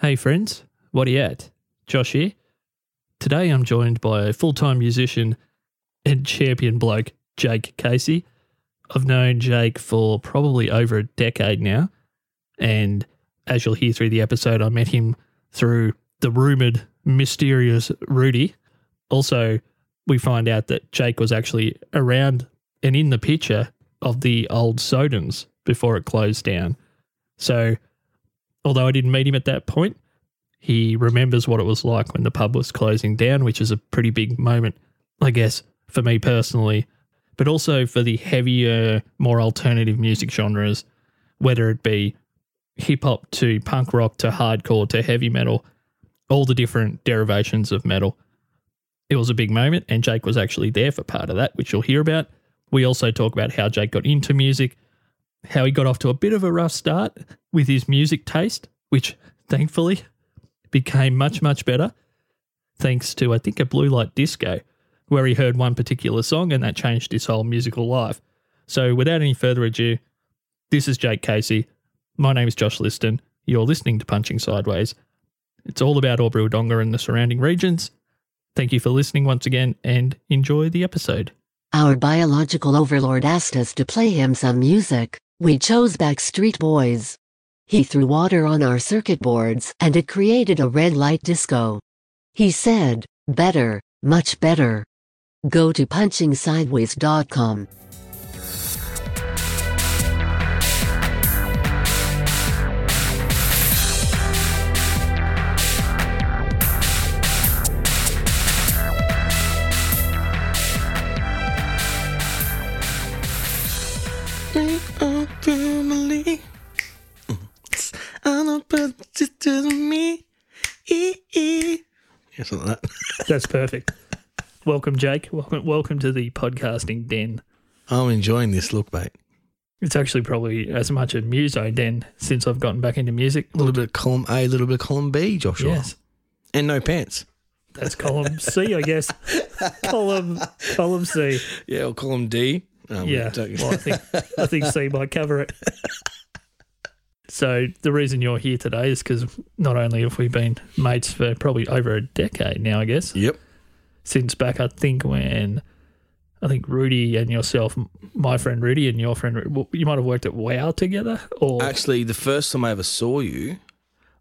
Hey friends, what are you at? Josh here. Today I'm joined by a full time musician and champion bloke, Jake Casey. I've known Jake for probably over a decade now. And as you'll hear through the episode, I met him through the rumoured mysterious Rudy. Also, we find out that Jake was actually around and in the picture of the old Sodens before it closed down. So, although I didn't meet him at that point, he remembers what it was like when the pub was closing down, which is a pretty big moment, I guess, for me personally, but also for the heavier, more alternative music genres, whether it be hip hop to punk rock to hardcore to heavy metal, all the different derivations of metal. It was a big moment, and Jake was actually there for part of that, which you'll hear about. We also talk about how Jake got into music, how he got off to a bit of a rough start with his music taste, which thankfully became much, much better thanks to, I think, a blue light disco, where he heard one particular song and that changed his whole musical life. So, without any further ado, this is Jake Casey. My name is Josh Cliston. You're listening to Punching Sideways. It's all about Albury Wodonga and the surrounding regions. Thank you for listening once again and enjoy the episode. Our biological overlord asked us to play him some music. We chose Backstreet Boys. He threw water on our circuit boards and it created a red light disco. He said, better, much better. Go to punchingsideways.com. family. I don't put it to me. Like that. That's perfect. welcome, Jake. Welcome, welcome to the podcasting den. I'm enjoying this look, mate. It's actually probably as much a muso den since I've gotten back into music. A little bit of column A, a little bit of column B, Joshua. Yes, And no pants. that's column C, I guess. column column C. Yeah, or column D. Um, Yeah. Well, I think I think C might cover it. So the reason you're here today is because not only have we been mates for probably over a decade now, I guess, Yep. since back I think when I think Rudy and yourself, my friend Rudy and your friend, you might have worked at Wow together, or Actually, the first time I ever saw you,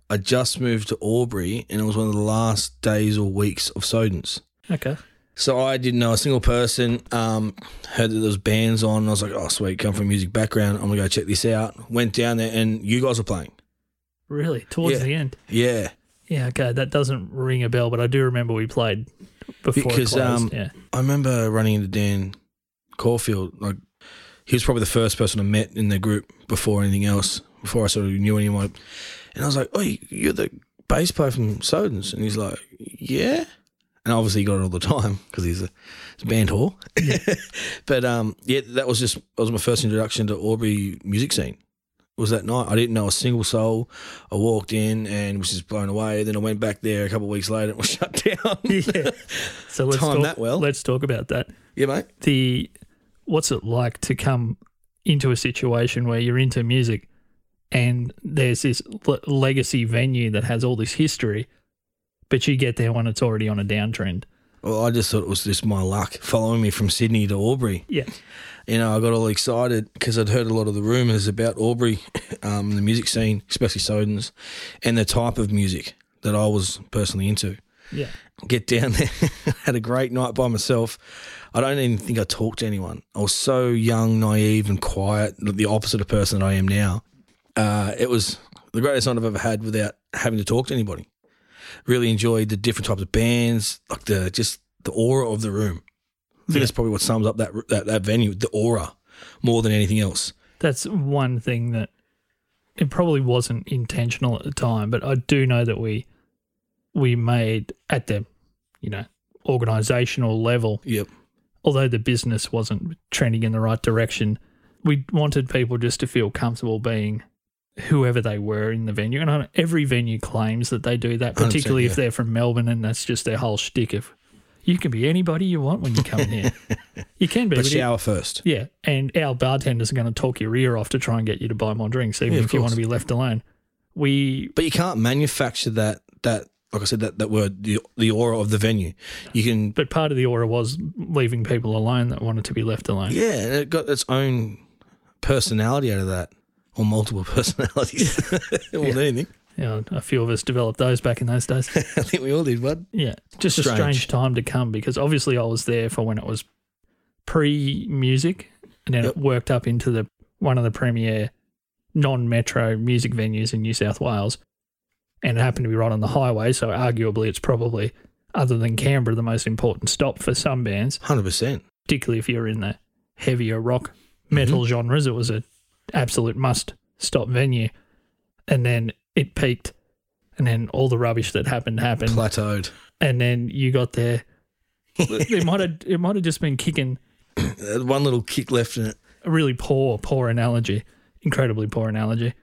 I just moved to Albury, and it was one of the last days or weeks of Sodens. okay, So I didn't know a single person. Um, heard that there was bands on. And I was like, "Oh, sweet! Come from a music background. I'm gonna go check this out." Went down there, and you guys were playing. really towards Yeah. the end, Yeah, yeah, okay, that doesn't ring a bell, but I do remember we played before Because, it closed. um, yeah, I remember running into Dan Caulfield. Like he was probably the first person I met in the group before anything else. Before I sort of knew anyone, and I was like, "Oh, you're the bass player from Sodens," and he's like, "Yeah." And obviously, he got it all the time because he's a, he's a band whore. but um, yeah, that was just that was my first introduction to Albury music scene. Was that night? I didn't know a single soul. I walked in and was just blown away. Then I went back there a couple of weeks later and it was shut down. yeah. So let's Timed talk, that well. Let's talk about that. yeah, mate. the what's it like to come into a situation where you're into music and there's this le- legacy venue that has all this history, but you get there when it's already on a downtrend. Well, I just thought it was just my luck following me from Sydney to Albury. Yeah, You know, I got all excited because I'd heard a lot of the rumours about Albury, um, the music scene, especially Sodens, and the type of music that I was personally into. yeah, Get down there, had a great night by myself. I don't even think I talked to anyone. I was so young, naive, and quiet, the opposite of person that I am now. Uh, it was the greatest night I've ever had without having to talk to anybody. Really enjoyed the different types of bands, like the just the aura of the room. I think that's probably what sums up that, that that venue, the aura, more than anything else. that's one thing that it probably wasn't intentional at the time, but I do know that we we made at the you know organizational level Yep. although the business wasn't trending in the right direction, we wanted people just to feel comfortable being whoever they were in the venue. And every venue claims that they do that, 100%, particularly if they're from Melbourne and that's just their whole shtick of you can be anybody you want when you come in here. you can be. But but it- shower first. yeah, and our bartenders are going to talk your ear off to try and get you to buy more drinks, even Yeah, if you want to be left alone. we But you can't manufacture that that like I said that that word the the aura of the venue. You can but part of the aura was leaving people alone that wanted to be left alone. yeah, and it got its own personality out of that, or multiple personalities. More than anything, You know, a few of us developed those back in those days. I think we all did. Bud. Yeah, just a Strange. strange time to come because obviously I was there for when it was pre music, and then Yep. it worked up into the one of the premier non-metro music venues in New South Wales, and it happened to be right on the highway. So arguably, it's probably other than Canberra the most important stop for some bands, Hundred percent. particularly if you're in the heavier rock metal mm-hmm. genres. It was a absolute must stop venue, and then it peaked. And then all the rubbish that happened happened Plateaued. and then you got there. it might have it might have just been kicking One little kick left in it. a really poor poor analogy, incredibly poor analogy,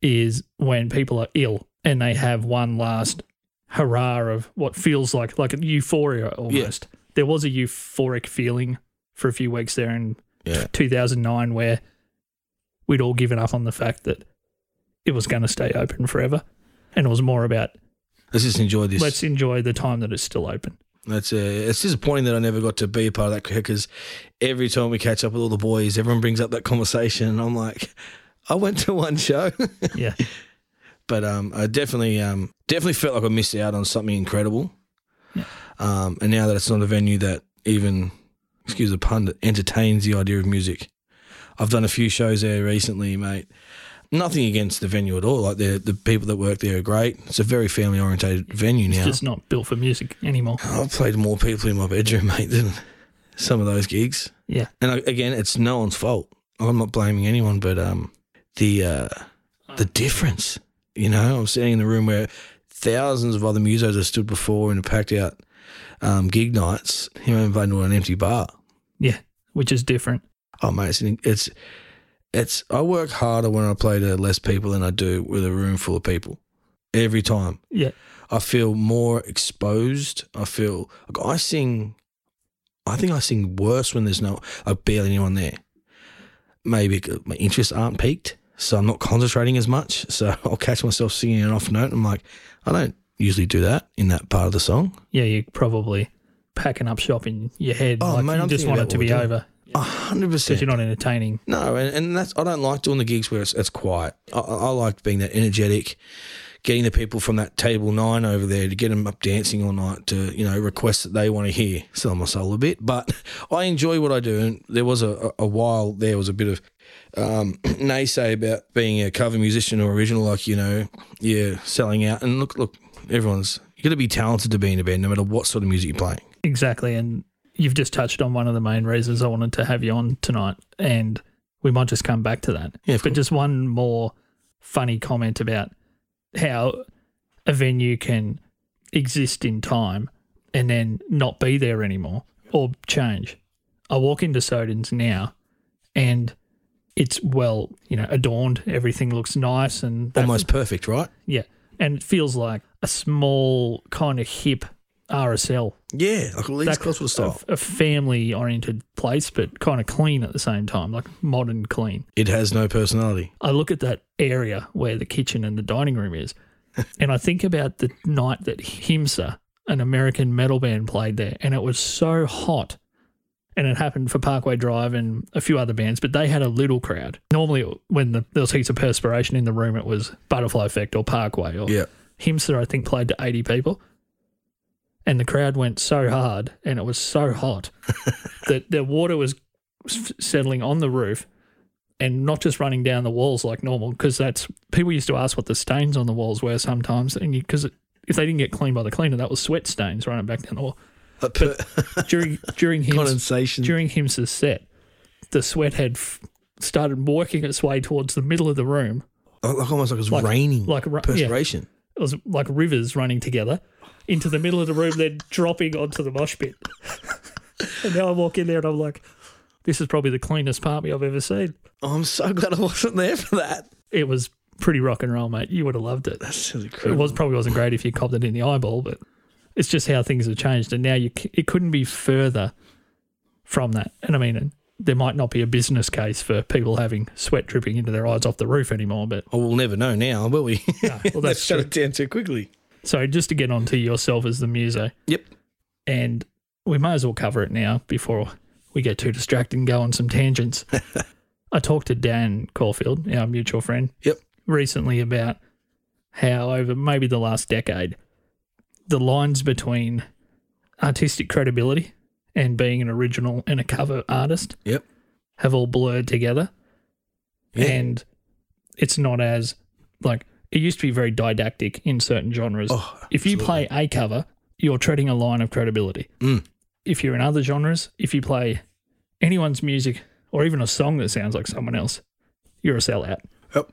is when people are ill and they have one last hurrah of what feels like like a euphoria almost. There was a euphoric feeling for a few weeks there in Yeah. 2009 where we'd all given up on the fact that it was going to stay open forever, and it was more about Let's just enjoy this. let's enjoy the time that it's still open. That's uh, it's disappointing that I never got to be a part of that because every time we catch up with all the boys, everyone brings up that conversation, and I'm like, I went to one show, Yeah. but um, I definitely um, definitely felt like I missed out on something incredible. Yeah. Um, and now that it's not a venue that even, excuse the pun, that entertains the idea of music, I've done a few shows there recently, mate. Nothing against the venue at all. Like the the people that work there are great. It's a very family orientated venue now. It's just not built for music anymore. I've played more people in my bedroom, mate, than some of those gigs. Yeah. And I, again, it's no one's fault. I'm not blaming anyone, but um, the uh, the difference, you know, I'm sitting in the room where thousands of other musos have stood before and packed out um, gig nights. Here I'm invited to an empty bar. Yeah. Which is different. Oh, mate, it's, it's it's. I work harder when I play to less people than I do with a room full of people. Every time. Yeah. I feel more exposed. I feel like I sing. I think I sing worse when there's no like barely anyone there. Maybe my interests aren't peaked, so I'm not concentrating as much. So I'll catch myself singing an off note. I'm like, I don't usually do that in that part of the song. Yeah, you're probably packing up shop in your head. Oh, like mate, you I'm just want it to be over A hundred because percent. you're not entertaining. No, and, and that's I don't like doing the gigs where it's, it's quiet. I, I like being that energetic, getting the people from that table nine over there to get them up dancing all night to you know requests that they want to hear. Sell my soul a bit, but I enjoy what I do. And there was a, a, a while there was a bit of um, naysay about being a cover musician or original, like you know, yeah, selling out. And look, look, everyone's you got to be talented to be in a band, no matter what sort of music you're playing. Exactly. And you've just touched on one of the main reasons I wanted to have you on tonight. And we might just come back to that. Yeah, But course. just one more funny comment about how a venue can exist in time and then not be there anymore or change. I walk into Sodens now and it's well, you know, adorned. Everything looks nice and Almost perfect, right? yeah. And it feels like a small kind of hip RSL Yeah, like a Leeds Coswell style. a, a family oriented place, but kind of clean at the same time, like modern clean. It has no personality. I look at that area where the kitchen and the dining room is, and I think about the night that Himsa, an American metal band, played there, and it was so hot. And it happened for Parkway Drive and a few other bands, but they had a little crowd. Normally, when the, there was heaps of perspiration in the room, it was Butterfly Effect or Parkway or Yeah. Himsa, I think, played to 80 people. And the crowd went so hard and it was so hot that the water was settling on the roof and not just running down the walls like normal. Because that's people used to ask what the stains on the walls were sometimes. And because if they didn't get cleaned by the cleaner, that was sweat stains running back down the wall. Like per- During, during Himsa, condensation. during Himsa's set, the sweat had f- started working its way towards the middle of the room. like almost like it was Like- raining like ra- yeah. perspiration. it was like rivers running together into the middle of the room, then dropping onto the mosh pit. and now I walk in there and I'm like, this is probably the cleanest party I've ever seen. Oh, I'm so glad I wasn't there for that. It was pretty rock and roll, mate. You would have loved it. That sounds It was probably wasn't great if you copped it in the eyeball, but it's just how things have changed, and now you it couldn't be further from that. And I mean, there might not be a business case for people having sweat dripping into their eyes off the roof anymore. But Oh, we'll never know now, will we? no, well, Let's that's shut it down too quickly. So just to get onto yourself as the muso, Yep. and we may as well cover it now before we get too distracted and go on some tangents. I talked to Dan Caulfield, our mutual friend, Yep. recently about how over maybe the last decade, the lines between artistic credibility and being an original and a cover artist Yep. have all blurred together. Yeah. And it's not as like it used to be very didactic in certain genres. Oh, if you play a cover, you're treading a line of credibility. Mm. If you're in other genres, if you play anyone's music or even a song that sounds like someone else, you're a sellout. Yep.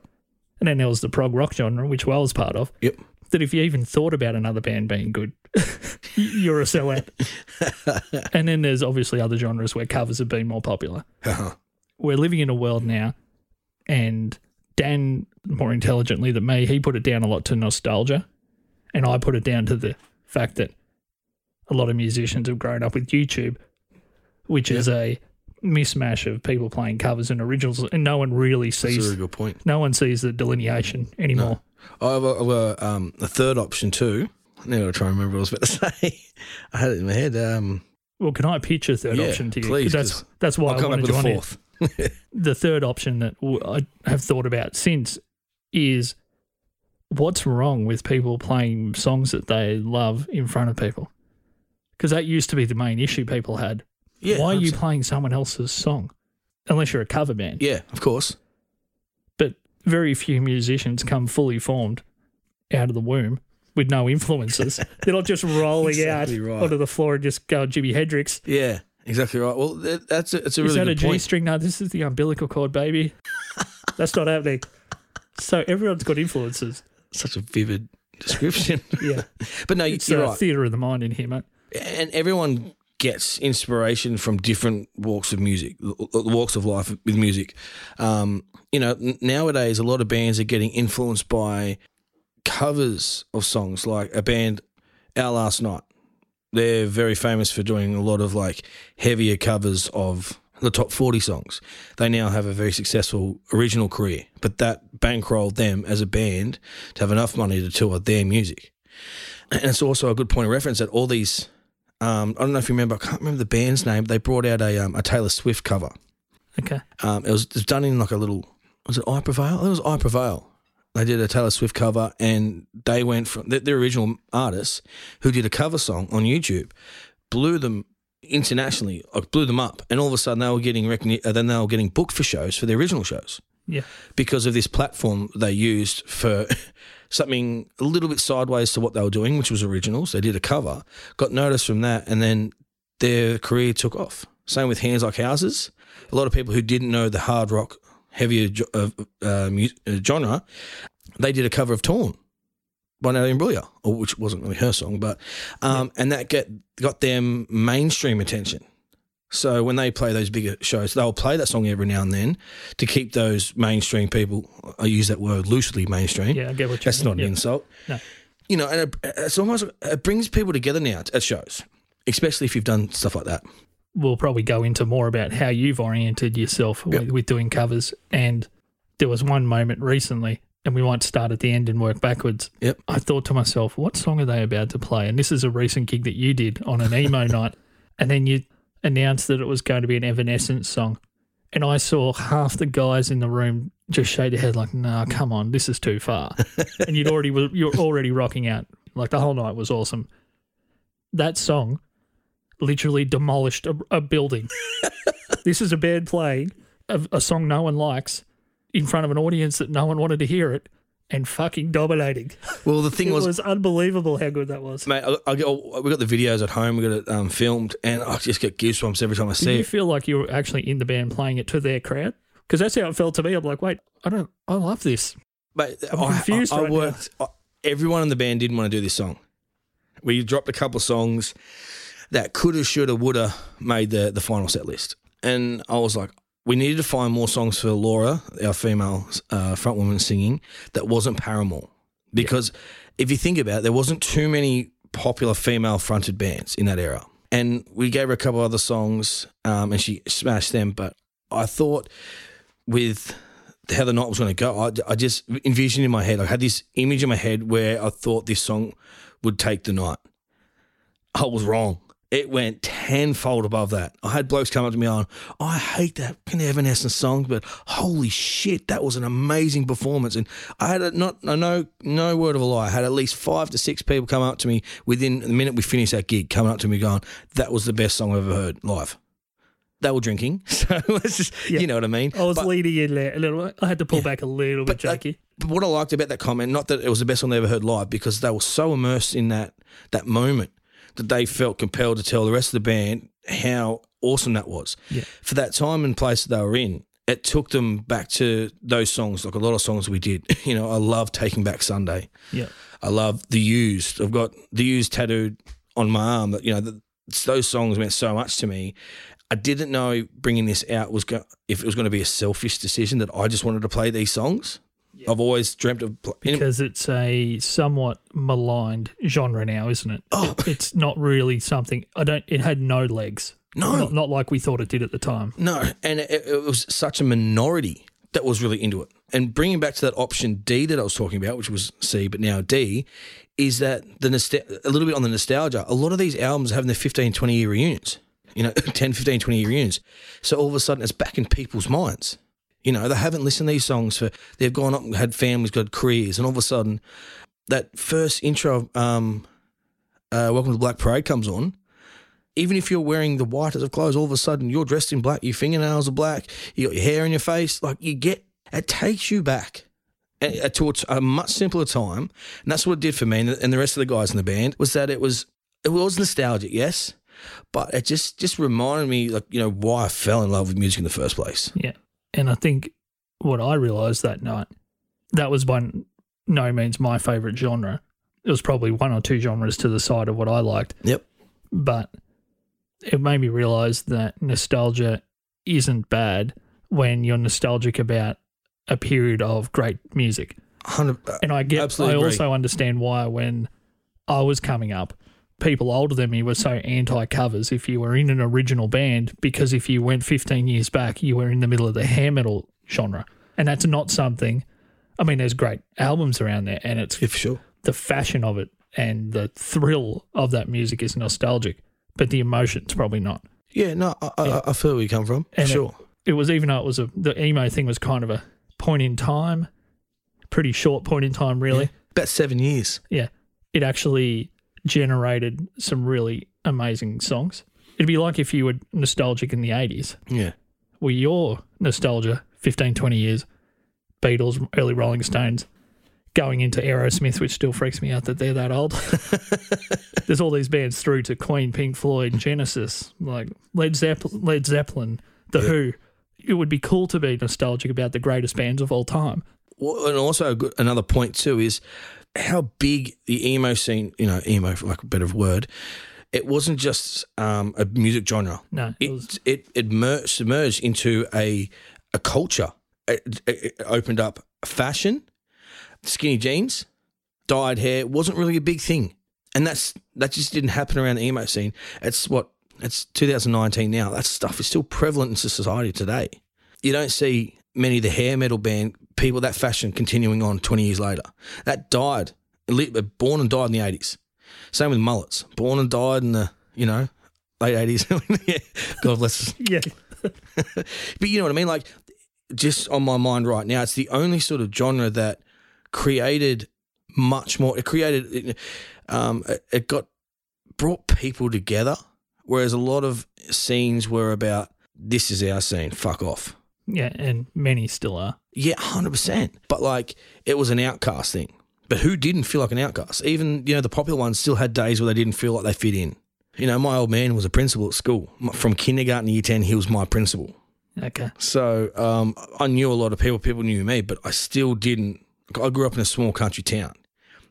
And then there was the prog rock genre, which I was part of. Yep. That if you even thought about another band being good, you're a sellout. and then there's obviously other genres where covers have been more popular. Uh-huh. We're living in a world now, and Dan, more intelligently than me, he put it down a lot to nostalgia. And I put it down to the fact that a lot of musicians have grown up with YouTube, which is a mismatch of people playing covers and originals, and no one really sees. That's a really good point. no one sees the delineation anymore. I have a, I have a, um, a third option too. Now I'll try and remember what I was about to say. I had it in my head. Um, Well, can I pitch a third Yeah, option to you? please, that's that's why I'll I come up wanted with you a on here. The third option that I have thought about since is what's wrong with people playing songs that they love in front of people? Because that used to be the main issue people had. Yeah, why are you playing someone else's song? Unless you're a cover band. Yeah, of course. But very few musicians come fully formed out of the womb with no influences. They're not just rolling Exactly out right. onto the floor and just go Jimi Hendrix. Yeah, exactly right. Well, that, that's a, it's a really Is really that a G string? No, this is the umbilical cord, baby. That's not happening. So everyone's got influences. Such a vivid description. Yeah, but no, it's you're a right. theatre of the mind in here, mate. and everyone gets inspiration from different walks of music, walks of life with music. Um, you know, nowadays a lot of bands are getting influenced by covers of songs, like a band, Our Last Night. They're very famous for doing a lot of like heavier covers of the top 40 songs. They now have a very successful original career, but that bankrolled them as a band to have enough money to tour their music. And it's also a good point of reference that all these um, I don't know if you remember. I can't remember the band's name. They brought out a um, a Taylor Swift cover. Okay. Um, it was it was done in like a little. Was it I Prevail? It was I Prevail. They did a Taylor Swift cover, and they went from the, the original artists who did a cover song on YouTube, blew them internationally, like blew them up, and all of a sudden they were getting recogni- uh, then they were getting booked for shows for the original shows Yeah. because of this platform they used for something a little bit sideways to what they were doing, which was originals. They did a cover, got noticed from that, and then their career took off. Same with Hands Like Houses. A lot of people who didn't know the hard rock, heavier uh, uh, uh, genre, they did a cover of Torn by Natalie Imbruglia, which wasn't really her song, but um, and that get got them mainstream attention. So when they play those bigger shows, they'll play that song every now and then to keep those mainstream people. I use that word loosely, mainstream. Yeah, I get what you That's mean. not an Yeah. insult. No. You know, and it, it's almost it brings people together now at shows, especially if you've done stuff like that. We'll probably go into more about how you've oriented yourself with, with doing covers. And there was one moment recently, and we might start at the end and work backwards. Yep. I thought to myself, what song are they about to play? And this is a recent gig that you did on an emo night. And then you announced that it was going to be an Evanescence song. And I saw half the guys in the room just shake their head like, "No, come on, this is too far." and you'd already you're already rocking out. Like the whole night was awesome. That song literally demolished a, a building. this is a band playing a, a song no one likes in front of an audience that no one wanted to hear it, and fucking dominating. Well, the thing was It was, was unbelievable how good that was. mate, I, I got, we got the videos at home. We got it um, filmed, and I just get goosebumps every time I Did see you feel like you were actually in the band playing it to their crowd? Because that's how it felt to me. I'm like, wait, I don't, I love this. But I'm I, confused I, right worked. Everyone in the band didn't want to do this song. We dropped a couple of songs that coulda, shoulda, woulda made the the final set list, and I was like, we needed to find more songs for Laura, our female uh, front woman singing, that wasn't Paramore, because if you think about it, there wasn't too many popular female fronted bands in that era. and we gave her a couple other songs, um, and she smashed them. But I thought with how the night was going to go, I, I just envisioned in my head, I had this image in my head where I thought this song would take the night. I was wrong. It went tenfold above that. I had blokes come up to me on, I hate that Evanescence song, but holy shit, that was an amazing performance. And I had a, not no no word of a lie. I had at least five to six people come up to me within the minute we finished that gig, coming up to me going, that was the best song I've ever heard live. They were drinking, so let's just, Yeah. you know what I mean. I was But- leading in there a little. I had to pull back a little bit, but, Jakey. but what I liked about that comment, not that it was the best one they ever heard live, because they were so immersed in that that moment that they felt compelled to tell the rest of the band how awesome that was. Yeah. For that time and place that they were in, it took them back to those songs, like a lot of songs we did. You know, I love Taking Back Sunday. yeah, I love The Used. I've got The Used tattooed on my arm. That you know, the, those songs meant so much to me. I didn't know bringing this out was go- if it was going to be a selfish decision that I just wanted to play these songs. I've always dreamt of pl- because it's a somewhat maligned genre now, isn't it? Oh. it's not really something. I don't. It had no legs. No. not, not like we thought it did at the time. no, and it, it was such a minority that was really into it. And bringing back to that option D that I was talking about, which was C but now D, is that the nostal- a little bit on the nostalgia. A lot of these albums are having their 15, 20 year reunions. You know, 10, 15, 20 year reunions. So all of a sudden it's back in people's minds. You know, they haven't listened to these songs for, they've gone up and had families, got careers, and all of a sudden that first intro, um, uh, Welcome to Black Parade comes on. Even if you're wearing the whitest of clothes, all of a sudden you're dressed in black, your fingernails are black, you got your hair in your face. Like you get, it takes you back uh, to a- much simpler time. And that's what it did for me and the, and the rest of the guys in the band was that it was, it was nostalgic, yes, but it just, just reminded me, like, you know, why I fell in love with music in the first place. Yeah, and I think what I realised that night that was by no means my favourite genre. It was probably one or two genres to the side of what I liked, Yep. but it made me realise that nostalgia isn't bad when you're nostalgic about a period of great music. 100, uh, And I get, Absolutely I also understand why when I was coming up, people older than me were so anti covers if you were in an original band, because if you went 15 years back, you were in the middle of the hair metal genre. And that's not something, I mean, there's great albums around there, and it's yeah, for sure. the fashion of it and the thrill of that music is nostalgic, but the emotion's probably not. Yeah, no, I, Yeah. I, I feel where you come from. And it- sure. It was even though it was a, the emo thing was kind of a point in time, pretty short point in time, really. About seven years. yeah, it actually generated some really amazing songs. It'd be like if you were nostalgic in the 80s. Yeah. Well, your nostalgia, 15, 20 years, Beatles, early Rolling Stones, going into Aerosmith, which still freaks me out that they're that old. There's all these bands through to Queen, Pink Floyd, Genesis, like Led, Zepp- Led Zeppelin, The Yeah. Who. It would be cool to be nostalgic about the greatest bands of all time. Well, and also a good, another point too is how big the emo scene, you know, emo for lack of a better word, it wasn't just um, a music genre. No, it was It it it mer- submerged into a a culture. It, it, it opened up fashion, skinny jeans, dyed hair. Wasn't really a big thing, and that's that just didn't happen around the emo scene. It's what it's 2019 now. That stuff is still prevalent in society today. You don't see many of the hair metal band people that fashion continuing on 20 years later. That died, li- born and died in the 80s. Same with mullets, born and died in the you know late 80s. yeah, God bless us. yeah. But you know what I mean? Like, just on my mind right now, it's the only sort of genre that created much more. It created, um, it got brought people together, whereas a lot of scenes were about this is our scene, fuck off. Yeah, and many still are. Yeah, hundred percent. But like, it was an outcast thing. But who didn't feel like an outcast? Even you know the popular ones still had days where they didn't feel like they fit in. You know, my old man was a principal at school. From kindergarten to year ten, he was my principal. Okay. So um, I knew a lot of people. People knew me, but I still didn't. I grew up in a small country town.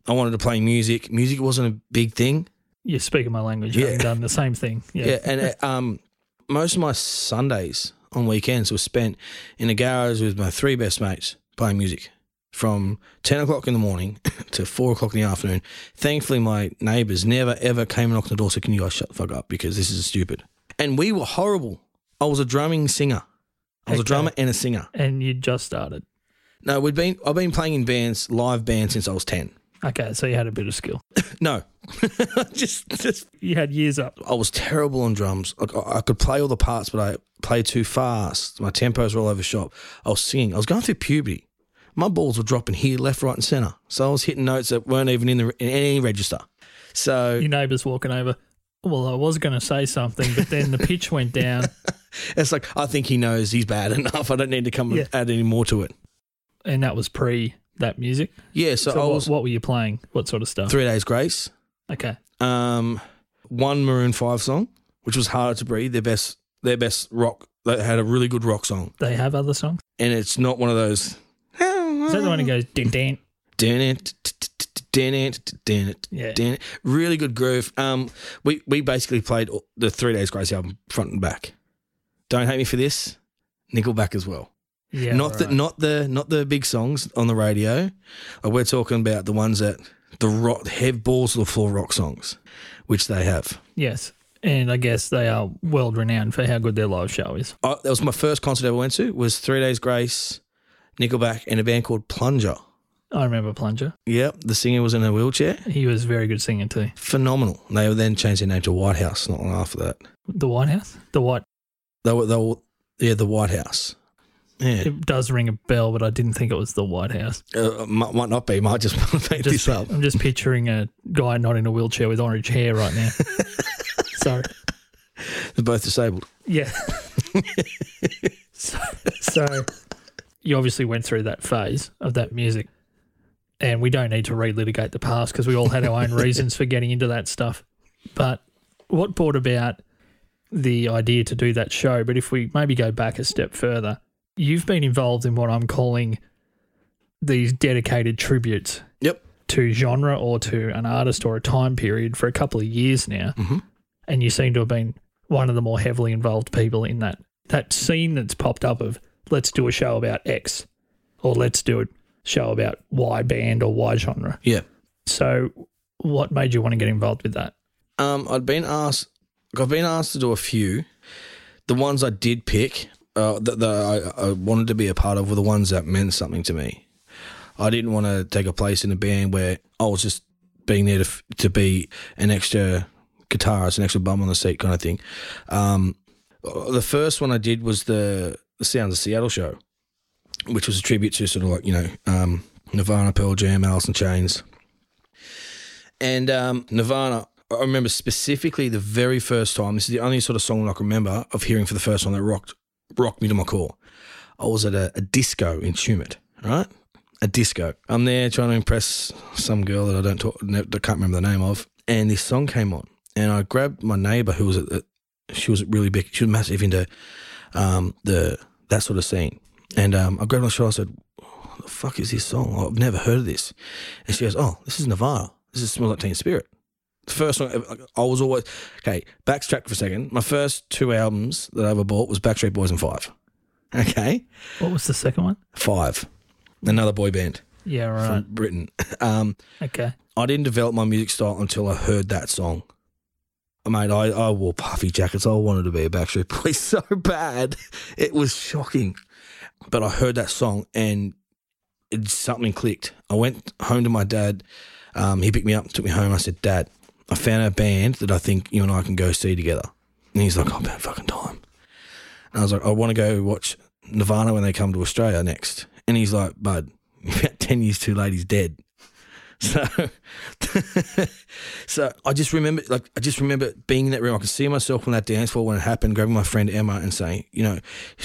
I wanted to play music. Music wasn't a big thing. You're speaking my language. Yeah. Having done the same thing. Yeah. Yeah, and uh, um, most of my Sundays on weekends was spent in a garage with my three best mates playing music. from 10 o'clock in the morning to 4 o'clock in the afternoon. Thankfully, my neighbours never ever came and knocked on the door said, Can you guys shut the fuck up? Because this is stupid. And we were horrible. I was a drumming singer. I was a drummer and a singer. And you just started. No, we'd been I've been playing in bands, live bands since I was 10. Okay, so you had a bit of skill. No. just just You had years up. I was terrible on drums. Like I could play all the parts, but I played too fast. My tempos were all over shop. I was singing. I was going through puberty. My balls were dropping here, left, right, and centre. So I was hitting notes that weren't even in the in any register. So Your neighbour's walking over. Well, I was going to say something, but then the pitch went down. it's like I think he knows he's bad enough. I don't need to come Yeah. and add any more to it. and that was pre that music. Yeah. So, So, I what, was what were you playing? What sort of stuff? three days grace. Okay. Um, one Maroon Five song, which was harder to breathe. Their best, their best rock. They had a really good rock song, They have other songs. and it's not one of those. Is that the one who goes din din? Yeah. it. Really good groove. Um, we we basically played all- the Three Days Grace album front and back. Don't hate me for this. Nickelback as well. Yeah. not the not the not the big songs on the radio. We're talking about the ones that the rock have balls to the floor rock songs, which they have. Yes. And I guess they are world renowned for how good their live show is. I, that was my first concert I ever went to. Was Three Days Grace, Nickelback, and a band called Plunger. I remember Plunger. Yep, the singer was in a wheelchair. He was a very good singer too. Phenomenal. They then changed their name to White House not long after that. The White House? The White. They were, they were yeah, the White House. Yeah, It does ring a bell, but I didn't think it was the White House. uh, might, might not be. Might just make Just, this up. I'm just picturing a guy not in a wheelchair with orange hair right now. Sorry. They're both disabled. Yeah. so, so you obviously went through that phase of that music, and we don't need to relitigate the past because we all had our own reasons for getting into that stuff. But what brought about the idea to do that show? But if we maybe go back a step further, you've been involved in what I'm calling these dedicated tributes Yep. to genre or to an artist or a time period for a couple of years now hmm and you seem to have been one of the more heavily involved people in that that scene that's popped up of let's do a show about X or let's do a show about Y band or Y genre. Yeah. So what made you want to get involved with that? Um, I'd been asked. I've been asked to do a few. The ones I did pick, uh, that, that I, I wanted to be a part of, were the ones that meant something to me. I didn't want to take a place in a band where I was just being there to to be an extra guitarist, an extra bum on the seat kind of thing. Um, the first one I did was the, the Sounds of Seattle show, which was a tribute to sort of like you know um, Nirvana, Pearl Jam, Alice in Chains, and um, Nirvana. I remember specifically the very first time. This is the only sort of song I can remember of hearing for the first time that rocked rocked me to my core. I was at a, a disco in Tumut, right? A disco. I'm there trying to impress some girl that I don't talk, I can't remember the name of, and this song came on, and I grabbed my neighbour who was at the, she was really big. She was massive into um, the that sort of scene, and um, I grabbed my shoulder. I said, "What the fuck is this song? I've never heard of this." And she goes, "Oh, this is Nirvana. This is Smells Like Teen Spirit." The first song ever- I was always okay. Backtrack for a second. My first two albums that I ever bought was Backstreet Boys and Five. Okay, What was the second one? Five, another boy band Yeah, right. from Britain. Um, Okay. I didn't develop my music style until I heard that song. Mate, I, I wore puffy jackets. I wanted to be a Backstreet Boy so bad. It was shocking. But I heard that song and it, something clicked. I went home to my dad. Um, he picked me up, took me home. I said, Dad, I found a band that I think you and I can go see together. And he's like, Oh, about fucking time. And I was like, I want to go watch Nirvana when they come to Australia next. And he's like, Bud, about 10 years too late, he's dead. So, so I just remember, like, I just remember being in that room. I could see myself on that dance floor when it happened, grabbing my friend Emma and saying, you know,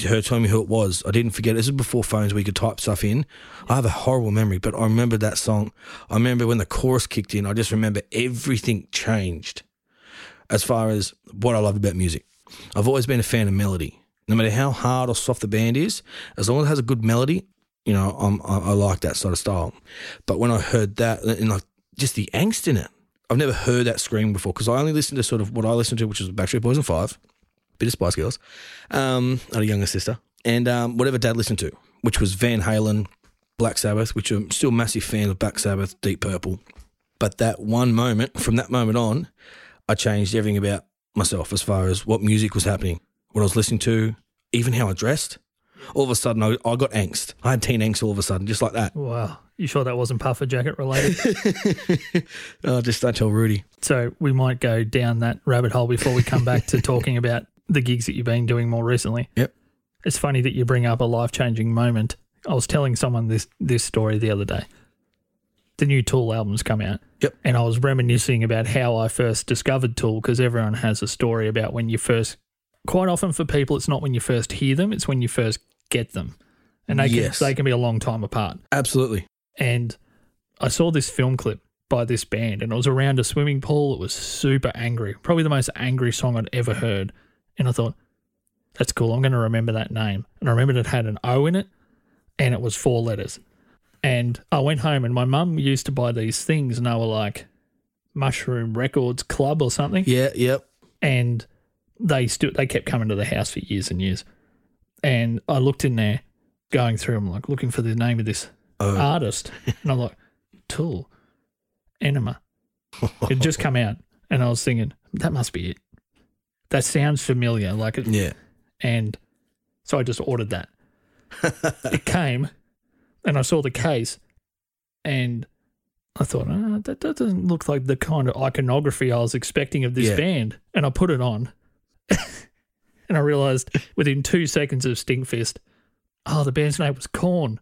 her telling me who it was. I didn't forget. This is before phones where you could type stuff in. I have a horrible memory, but I remember that song. I remember when the chorus kicked in. I just remember everything changed as far as what I love about music. I've always been a fan of melody. No matter how hard or soft the band is, as long as it has a good melody, you know, I'm, I, I like that sort of style. But when I heard that and like just the angst in it, I've never heard that scream before because I only listened to sort of what I listened to, which was Backstreet Boys and Five, bit of Spice Girls, um, had a younger sister, and um, whatever Dad listened to, which was Van Halen, Black Sabbath, which I'm still a massive fan of Black Sabbath, Deep Purple. But that one moment, from that moment on, I changed everything about myself as far as what music was happening, what I was listening to, even how I dressed. All of a sudden, I, I got angst. I had teen angst all of a sudden, just like that. Wow. You sure that wasn't puffer jacket related? oh, just don't tell Rudy. so we might go down that rabbit hole before we come back to talking about the gigs that you've been doing more recently. Yep. It's funny that you bring up a life changing moment. I was telling someone this this story the other day. The new Tool album's come out. Yep. And I was reminiscing about how I first discovered Tool because everyone has a story about when you first. Quite often for people, it's not when you first hear them; it's when you first get them, and they Yes. can they can be a long time apart. Absolutely. And I saw this film clip by this band, and it was around a swimming pool. It was super angry, probably the most angry song I'd ever heard. And I thought, that's cool. I'm going to remember that name. And I remembered it had an O in it, and it was four letters. And I went home, and my mum used to buy these things, and they were like Mushroom Records Club or something Yeah, yep. and they still they kept coming to the house for years and years. And I looked in there, going through them, like looking for the name of this Oh. artist, and I'm like, Tool, Ænima. It just come out, and I was thinking that must be it. That sounds familiar, like it, yeah. and so I just ordered that. it came, and I saw the case, and I thought, oh, that doesn't look like the kind of iconography I was expecting of this Yeah. band. And I put it on, and I realized within two seconds of Stinkfist, oh, the band's name was Korn,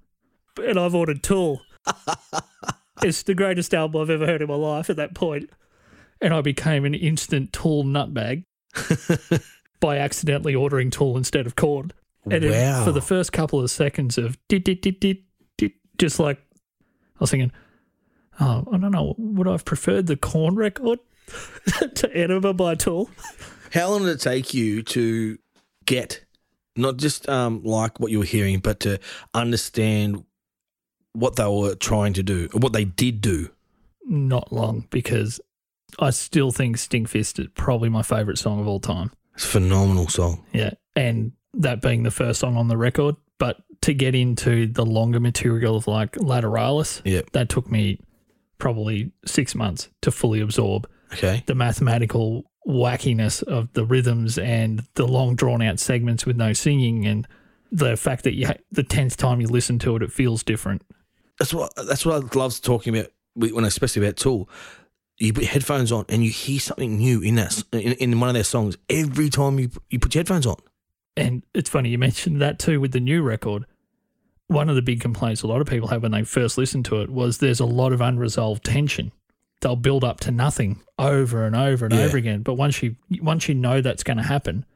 and I've ordered Tool. it's the greatest album I've ever heard in my life at that point, and I became an instant Tool nutbag by accidentally ordering Tool instead of Korn. And it- for the first couple of seconds of dit, dit, dit, dit, dit, just like I was thinking, oh, I don't know, would I have preferred the Korn record to Ænima by Tool? How long did it take you to get not just um, like what you were hearing, but to understand what they were trying to do, or what they did do? Not long because I still think Stinkfist is probably my favourite song of all time. It's a phenomenal song. Yeah. And that being the first song on the record. But to get into the longer material of like Lateralus, Yep. that took me probably six months to fully absorb Okay. the mathematical wackiness of the rhythms and the long drawn out segments with no singing and the fact that you ha- the tenth time you listen to it, it feels different. That's what that's what I love talking about when especially about Tool. You put headphones on and you hear something new in that in, in one of their songs every time you you put your headphones on. And it's funny you mentioned that too with the new record. One of the big complaints a lot of people have when they first listen to it was there's a lot of unresolved tension. They'll build up to nothing over and over and Yeah. over again. But once you once you know that's going to happen,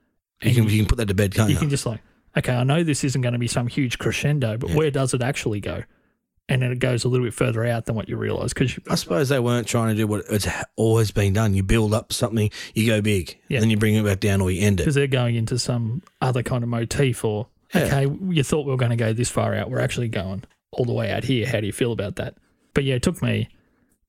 You can you can put that to bed, can't you you? can just like, okay, I know this isn't going to be some huge crescendo, but Yeah. where does it actually go? And then it goes a little bit further out than what you realize because I suppose they weren't trying to do what it's always been done. You build up something, you go big, Yeah. then you bring it back down or you end it. because they're going into some other kind of motif or Yeah. okay, you thought we were going to go this far out, we're actually going all the way out here. How do you feel about that? But yeah, it took me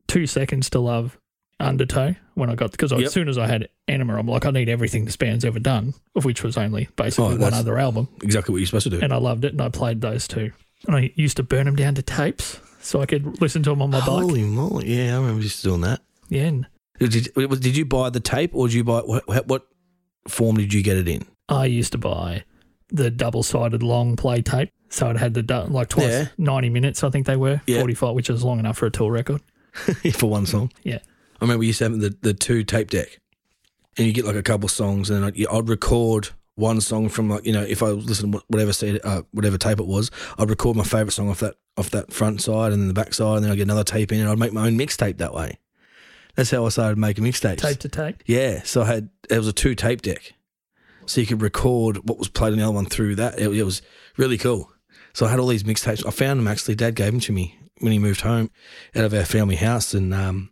two seconds to love Undertow when I got because Yep. as soon as I had Ænima, I'm like, I need everything this band's ever done, of which was only basically Oh, one other album, Exactly what you're supposed to do. and I loved it, and I played those two, and I used to burn them down to tapes so I could listen to them on my bike. Holy moly! Yeah, I remember just doing that. Yeah, and Did, did you buy the tape or did you buy what, what form did you get it in? I used to buy the double sided long play tape. So it had the like twice Yeah. 90 minutes, I think they were, Yeah. 45, which is long enough for a tour record. for one song. Yeah. I remember you used to have the, the two tape deck, and you get like a couple songs, and I'd, I'd record one song from like you know if I was listening to whatever CD, uh, whatever tape it was, I'd record my favorite song off that off that front side and then the back side, and then I'd get another tape in, and I'd make my own mixtape that way. That's how I started making mixtapes. Tape to tape. Yeah, so I had it was a two tape deck, so you could record what was played on the other one through that. It, it was really cool. So I had all these mixtapes. I found them actually. Dad gave them to me when he moved home out of our family house, and um,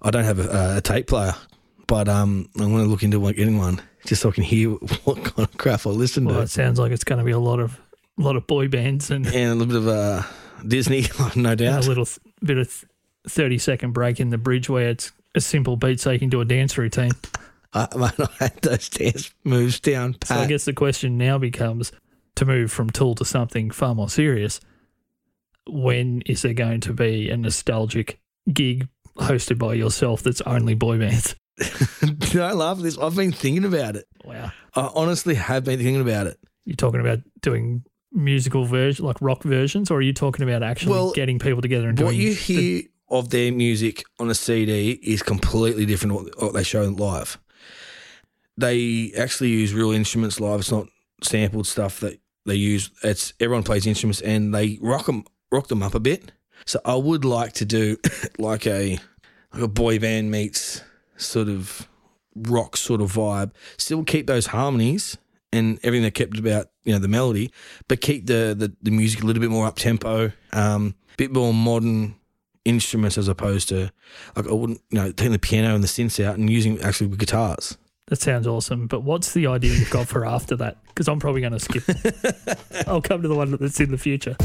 I don't have a, a tape player, but um, I'm going to look into getting one just so I can hear what kind of crap I listen Well, to. it sounds like it's going to be a lot of a lot of boy bands and, and a little bit of uh, Disney, no and a little th- bit of 30 second break in the bridge where it's a simple beat so you can do a dance routine. I, mate, I had those dance moves down So I guess the question now becomes to move from Tool to something far more serious. When is there going to be a nostalgic gig hosted by yourself that's only boy bands? Don't laugh at this. I've been thinking about it. Wow. I honestly have been thinking about it. You're talking about doing musical version like rock versions, or are you talking about actually Well, getting people together and What doing What you the- hear of their music on a CD is completely different to what- what they show live. They actually use real instruments live. It's not sampled stuff that they use. It's everyone plays instruments and they rock them, rock them up a bit. So I would like to do like a like a boy band meets sort of rock sort of vibe. Still keep those harmonies and everything they kept about you know the melody, but keep the the, the music a little bit more up tempo, um, bit more modern instruments as opposed to like I wouldn't you know taking the piano and the synths out and using actually with guitars. That sounds awesome. But what's the idea you've got for after that? Because I'm probably going to skip. I'll come to the one that's in the future.